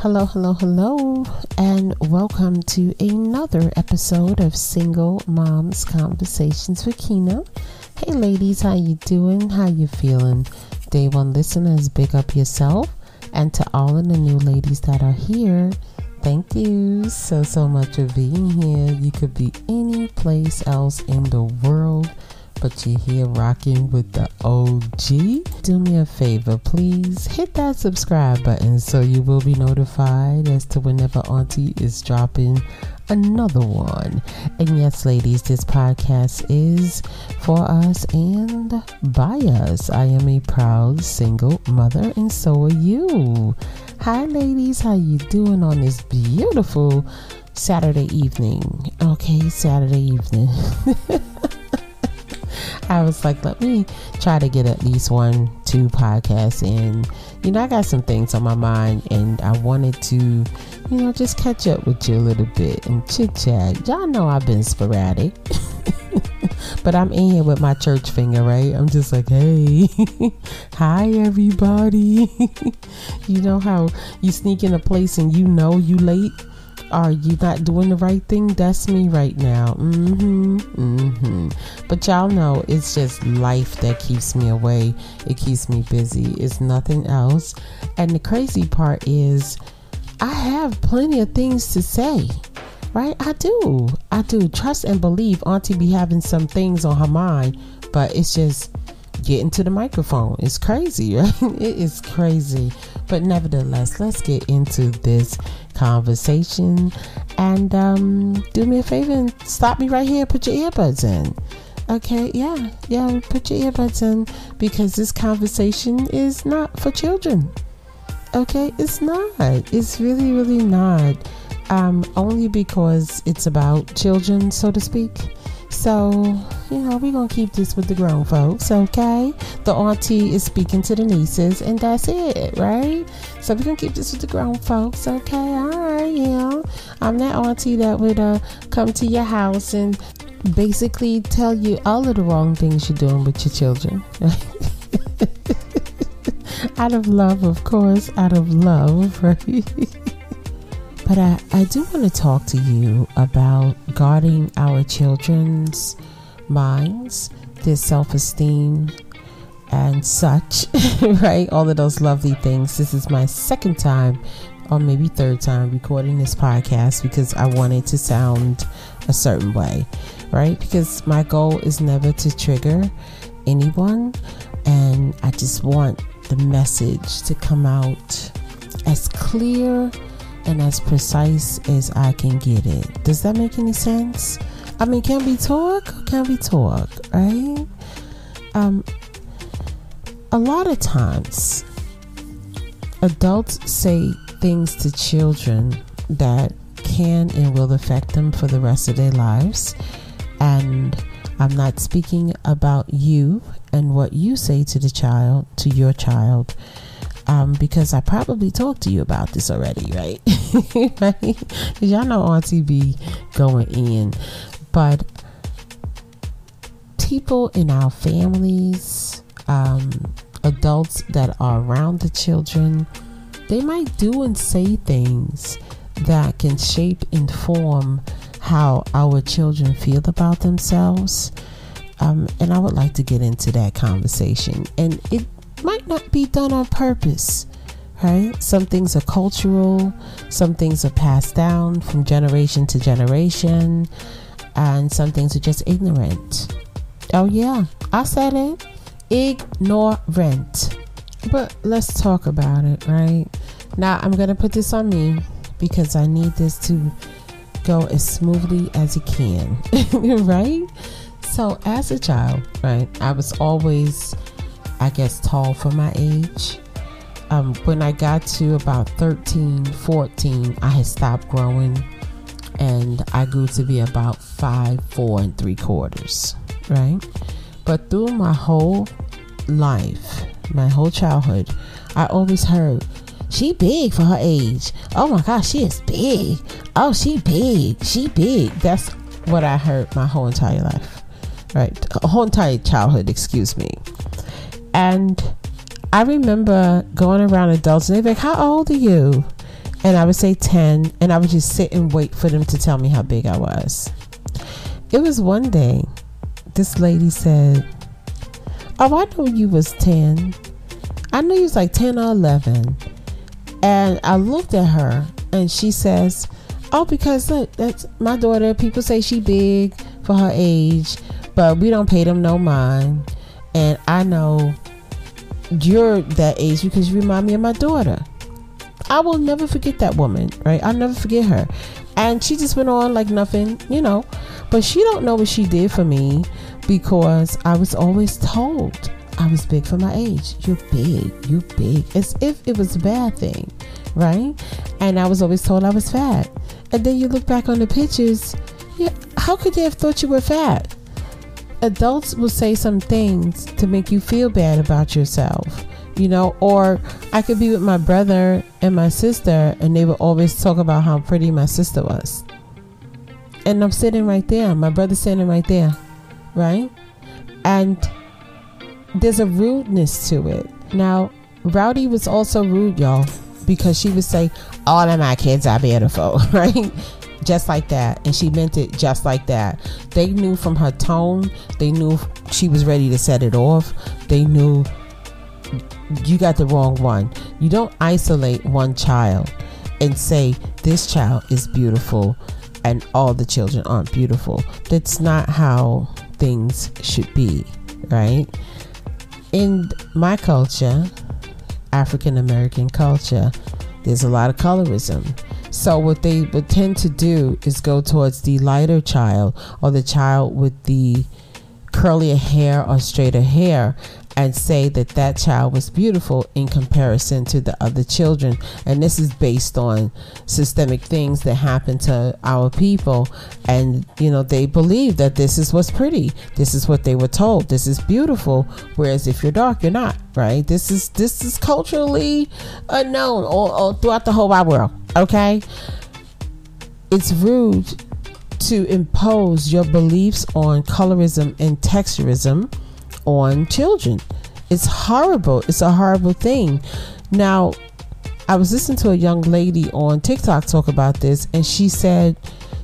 Hello, hello, hello, and welcome to another episode of Single Moms Conversations with Keyna. Hey, ladies, how you doing? How you feeling? Day one listeners, big up yourself, and to all of the new ladies that are here, thank you so so much for being here. You could be any place else in the world but you're here rocking with the OG. Do me a favor, please hit that subscribe button so you will be notified as to whenever Auntie is dropping another one. And yes, ladies, this podcast is for us and by us. I am a proud single mother, and so are you. Hi, ladies, how you doing on this beautiful Saturday evening? Okay, Saturday evening. I was like, let me try to get at least one, two podcasts in. You know, I got some things on my mind and I wanted to, you know, just catch up with you a little bit and chit chat. Y'all know I've been sporadic. but I'm in here with my church finger, right? I'm just like, hey, hi everybody. you know how you sneak in a place and you know you late are you not doing the right thing? That's me right now. Mm-hmm. Mm-hmm. But y'all know it's just life that keeps me away. It keeps me busy. It's nothing else. And the crazy part is I have plenty of things to say. Right? I do. I do. Trust and believe Auntie be having some things on her mind, but it's just getting into the microphone. It's crazy, right? It is crazy. But nevertheless, let's get into this conversation. And um, do me a favor and stop me right here. Put your earbuds in. Okay, yeah, yeah, put your earbuds in because this conversation is not for children. Okay, it's not. It's really, really not. Um, only because it's about children, so to speak. So, you know, we're going to keep this with the grown folks, okay? The auntie is speaking to the nieces, and that's it, right? So, we're going to keep this with the grown folks, okay? All right, you know. I'm that auntie that would uh, come to your house and basically tell you all of the wrong things you're doing with your children. out of love, of course, out of love, right? But I, I do want to talk to you about guarding our children's minds, their self esteem, and such, right? All of those lovely things. This is my second time, or maybe third time, recording this podcast because I wanted to sound a certain way, right? Because my goal is never to trigger anyone, and I just want the message to come out as clear and as precise as I can get it. Does that make any sense? I mean, can we talk? Can we talk? Right? Um, a lot of times, adults say things to children that can and will affect them for the rest of their lives. And I'm not speaking about you and what you say to the child, to your child um, because I probably talked to you about this already, right? right? Y'all know be going in, but people in our families, um, adults that are around the children, they might do and say things that can shape and form how our children feel about themselves. Um, and I would like to get into that conversation. And it might not be done on purpose, right? Some things are cultural, some things are passed down from generation to generation, and some things are just ignorant. Oh, yeah, I said it ignorant. But let's talk about it, right? Now, I'm going to put this on me because I need this to go as smoothly as it can, right? So, as a child, right, I was always I guess, tall for my age. Um, when I got to about 13, 14, I had stopped growing and I grew to be about five, four, and three quarters, right? But through my whole life, my whole childhood, I always heard, she big for her age. Oh my gosh, she is big. Oh, she big. She big. That's what I heard my whole entire life, right? Whole entire childhood, excuse me. And I remember going around adults and they'd be like, How old are you? And I would say 10, and I would just sit and wait for them to tell me how big I was. It was one day, this lady said, Oh, I know you was 10. I knew you was like 10 or 11. And I looked at her and she says, Oh, because look, that's my daughter. People say she big for her age, but we don't pay them no mind. And I know you're that age because you remind me of my daughter. I will never forget that woman, right? I'll never forget her. And she just went on like nothing, you know. But she don't know what she did for me because I was always told I was big for my age. You're big, you're big. As if it was a bad thing, right? And I was always told I was fat. And then you look back on the pictures, yeah, how could they have thought you were fat? Adults will say some things to make you feel bad about yourself you know, or I could be with my brother and my sister, and they would always talk about how pretty my sister was. And I'm sitting right there, my brother's sitting right there, right? And there's a rudeness to it. Now, Rowdy was also rude, y'all, because she would say, All of my kids are beautiful, right? Just like that. And she meant it just like that. They knew from her tone, they knew she was ready to set it off. They knew you got the wrong one. You don't isolate one child and say this child is beautiful and all the children aren't beautiful. That's not how things should be, right? In my culture, African American culture, there's a lot of colorism. So what they would tend to do is go towards the lighter child or the child with the curlier hair or straighter hair and say that that child was beautiful in comparison to the other children. And this is based on systemic things that happen to our people. And, you know, they believe that this is what's pretty. This is what they were told. This is beautiful. Whereas if you're dark, you're not, right? This is, this is culturally unknown all, all throughout the whole wide world. Okay. It's rude to impose your beliefs on colorism and texturism on children. It's horrible. It's a horrible thing. Now, I was listening to a young lady on TikTok talk about this, and she said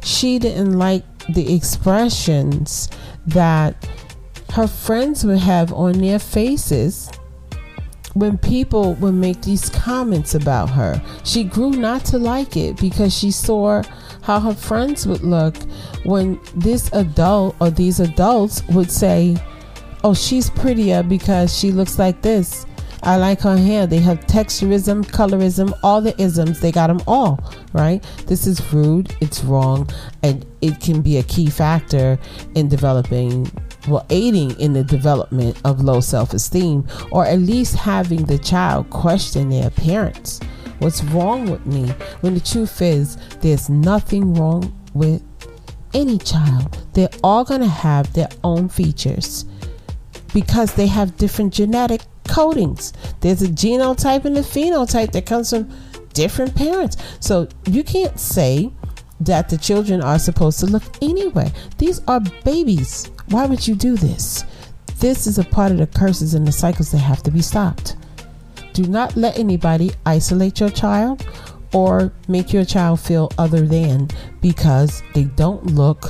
she didn't like the expressions that her friends would have on their faces when people would make these comments about her. She grew not to like it because she saw how her friends would look when this adult or these adults would say, oh, she's prettier because she looks like this. I like her hair. They have texturism, colorism, all the isms. They got them all, right? This is rude. It's wrong. And it can be a key factor in developing, well, aiding in the development of low self esteem, or at least having the child question their parents. What's wrong with me? When the truth is, there's nothing wrong with any child. They're all going to have their own features because they have different genetic codings. There's a genotype and a phenotype that comes from different parents. So you can't say that the children are supposed to look anyway. These are babies. Why would you do this? This is a part of the curses and the cycles that have to be stopped. Do not let anybody isolate your child or make your child feel other than because they don't look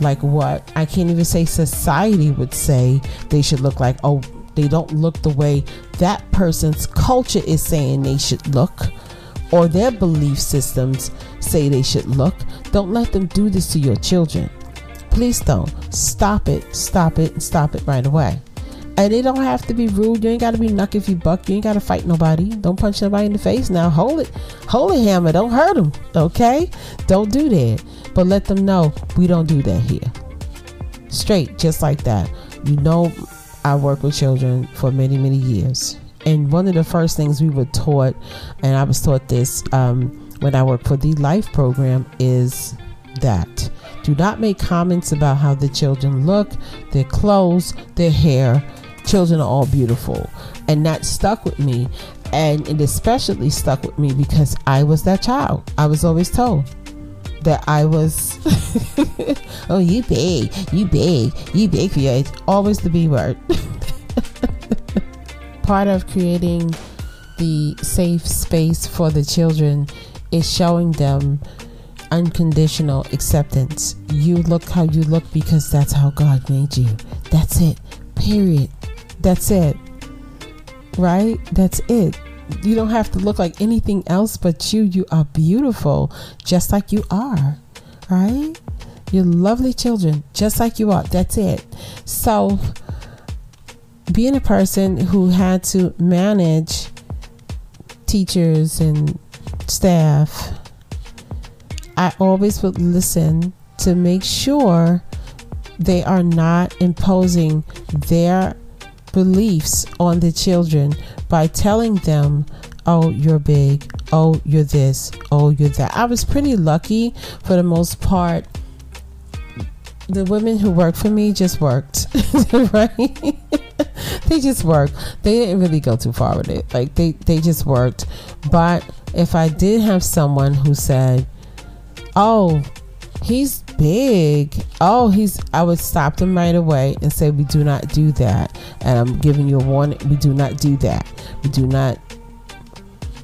like what I can't even say society would say they should look like. Oh, they don't look the way that person's culture is saying they should look or their belief systems say they should look. Don't let them do this to your children. Please don't. Stop it, stop it, stop it right away. And it don't have to be rude. You ain't got to be knuck if you buck. You ain't got to fight nobody. Don't punch nobody in the face. Now hold it. Hold it, hammer. Don't hurt them. Okay? Don't do that. But let them know we don't do that here. Straight, just like that. You know, I work with children for many, many years. And one of the first things we were taught, and I was taught this um, when I worked for the Life program, is that do not make comments about how the children look, their clothes, their hair. Children are all beautiful. And that stuck with me. And it especially stuck with me because I was that child. I was always told that I was, oh, you big, you big, you big for your age. Always the B word. Part of creating the safe space for the children is showing them unconditional acceptance. You look how you look because that's how God made you. That's it. Period. That's it. Right? That's it. You don't have to look like anything else but you. You are beautiful just like you are. Right? You're lovely children just like you are. That's it. So, being a person who had to manage teachers and staff, I always would listen to make sure they are not imposing their beliefs on the children by telling them, oh, you're big, oh, you're this, oh, you're that. I was pretty lucky for the most part. The women who worked for me just worked, right? they just worked. They didn't really go too far with it. Like they, they just worked. But if I did have someone who said, "Oh, he's big," oh, he's, I would stop them right away and say, "We do not do that." And I'm giving you a warning. We do not do that. We do not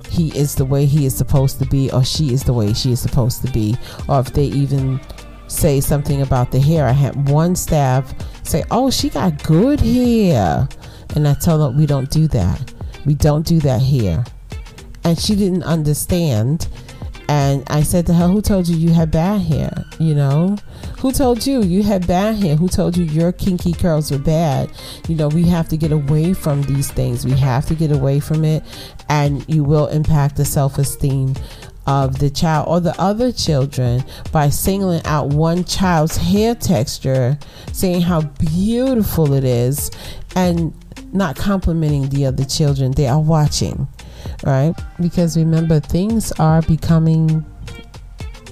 he is the way he is supposed to be or she is the way she is supposed to be or if they even say something about the hair i had one staff say oh she got good hair and I told her, we don't do that. We don't do that here. And she didn't understand. And I said to her, Who told you you had bad hair? You know, who told you you had bad hair? Who told you your kinky curls were bad? You know, we have to get away from these things. We have to get away from it, and you will impact the self esteem of the child or the other children by singling out one child's hair texture, saying how beautiful it is, and not complimenting the other children. They are watching, right? Because remember, things are becoming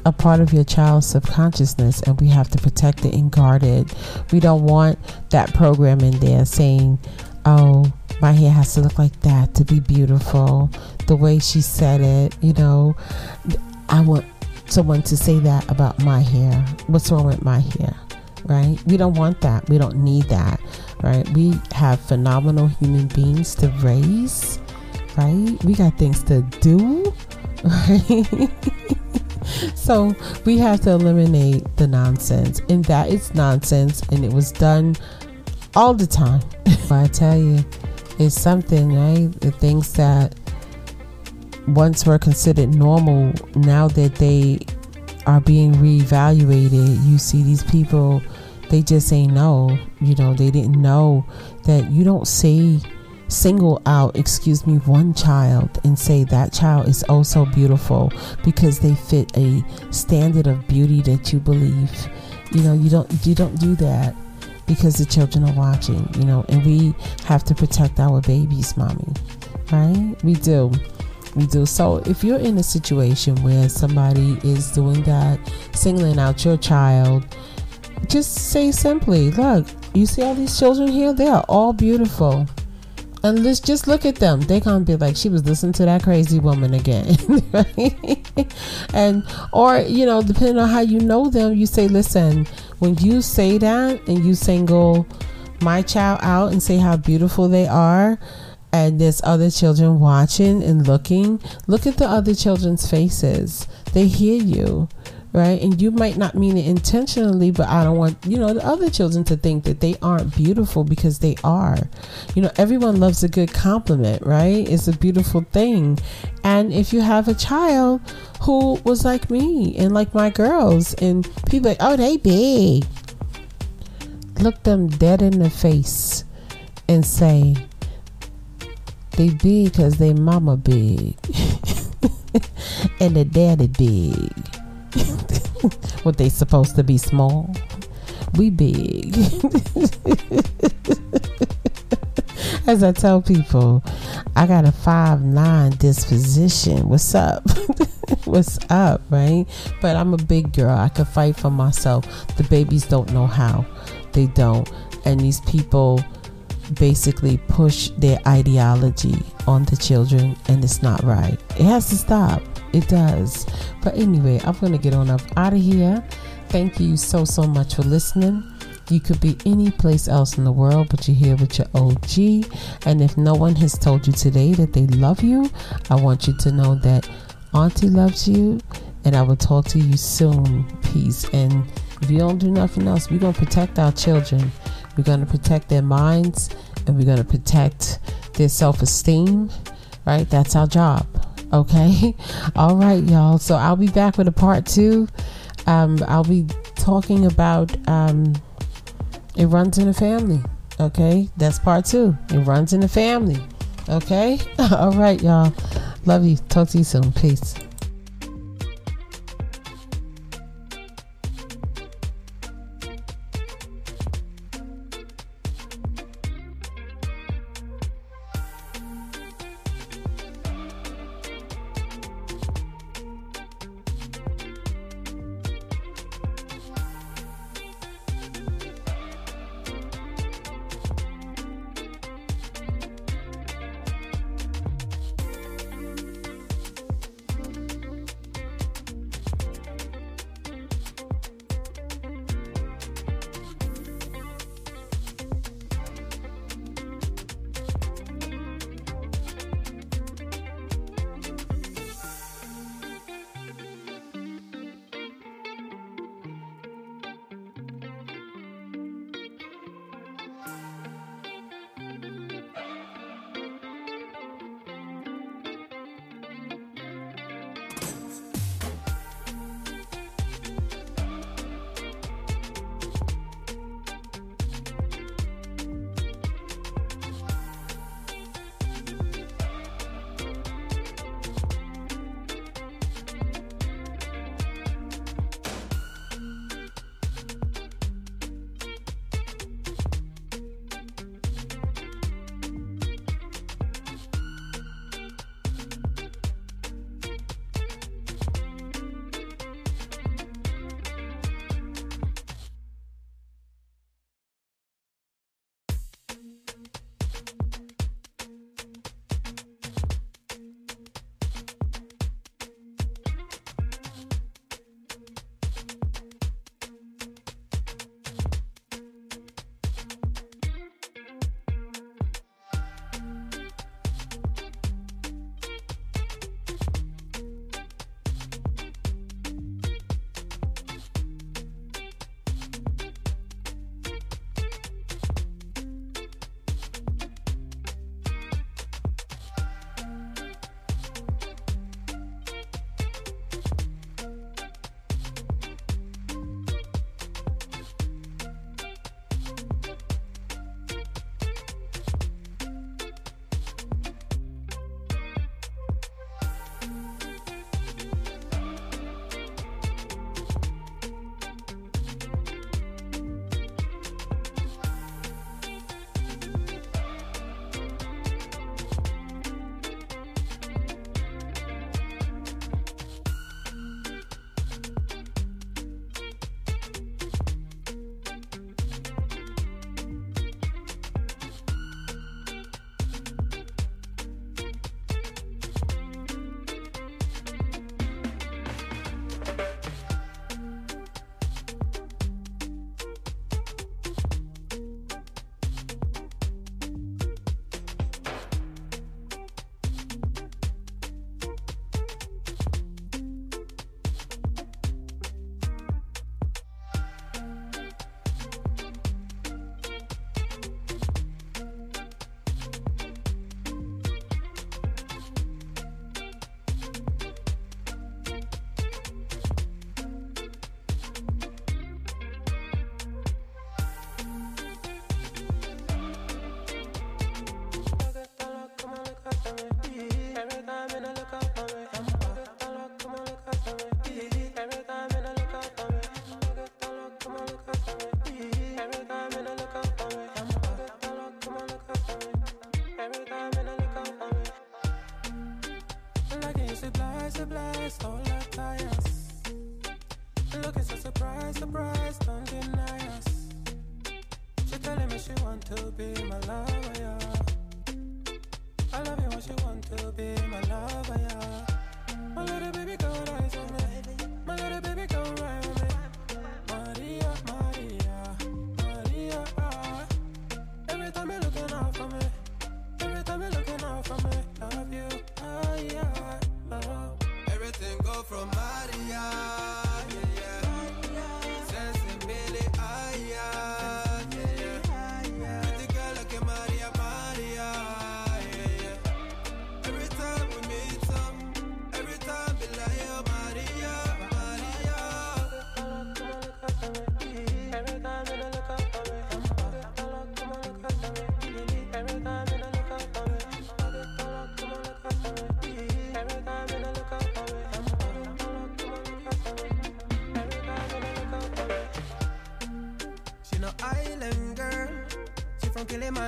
a part of your child's subconsciousness and we have to protect it and guard it. We don't want that program in there saying, oh, my hair has to look like that to be beautiful. The way she said it, you know, I want someone to say that about my hair. What's wrong with my hair? Right? We don't want that. We don't need that right? We have phenomenal human beings to raise, right? We got things to do, right? so we have to eliminate the nonsense, and that is nonsense, and it was done all the time. I tell you, it's something, right? The things that once were considered normal, now that they are being reevaluated, you see these people they just ain't know. You know, they didn't know that you don't say single out, excuse me, one child and say that child is oh also beautiful because they fit a standard of beauty that you believe. You know, you don't you don't do that because the children are watching, you know, and we have to protect our babies, mommy. Right? We do. We do. So if you're in a situation where somebody is doing that, singling out your child, just say simply, look, you see all these children here? They are all beautiful. And let's just look at them. They gonna be like, she was listening to that crazy woman again, right? and or you know, depending on how you know them, you say, listen, when you say that and you single my child out and say how beautiful they are, and there's other children watching and looking, look at the other children's faces. They hear you right? And you might not mean it intentionally, but I don't want, you know, the other children to think that they aren't beautiful because they are. You know, everyone loves a good compliment, right? It's a beautiful thing. And if you have a child who was like me and like my girls, and people like, oh, they big, look them dead in the face and say, they big because they mama big and the daddy big what they supposed to be small? We big. As I tell people, I got a five nine disposition. What's up? What's up, right? But I'm a big girl. I can fight for myself. The babies don't know how. They don't. And these people basically push their ideology on the children and it's not right. It has to stop. It does. But anyway, I'm going to get on up out of here. Thank you so, so much for listening. You could be any place else in the world, but you're here with your OG. And if no one has told you today that they love you, I want you to know that Auntie loves you, and I will talk to you soon. Peace. And if you don't do nothing else, we're going to protect our children. We're going to protect their minds, and we're going to protect their self esteem, right? That's our job. Okay. All right, y'all. So I'll be back with a part two. Um, I'll be talking about um, it runs in the family. Okay. That's part two. It runs in the family. Okay. All right, y'all. Love you. Talk to you soon. Peace.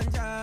Kilimanjaro,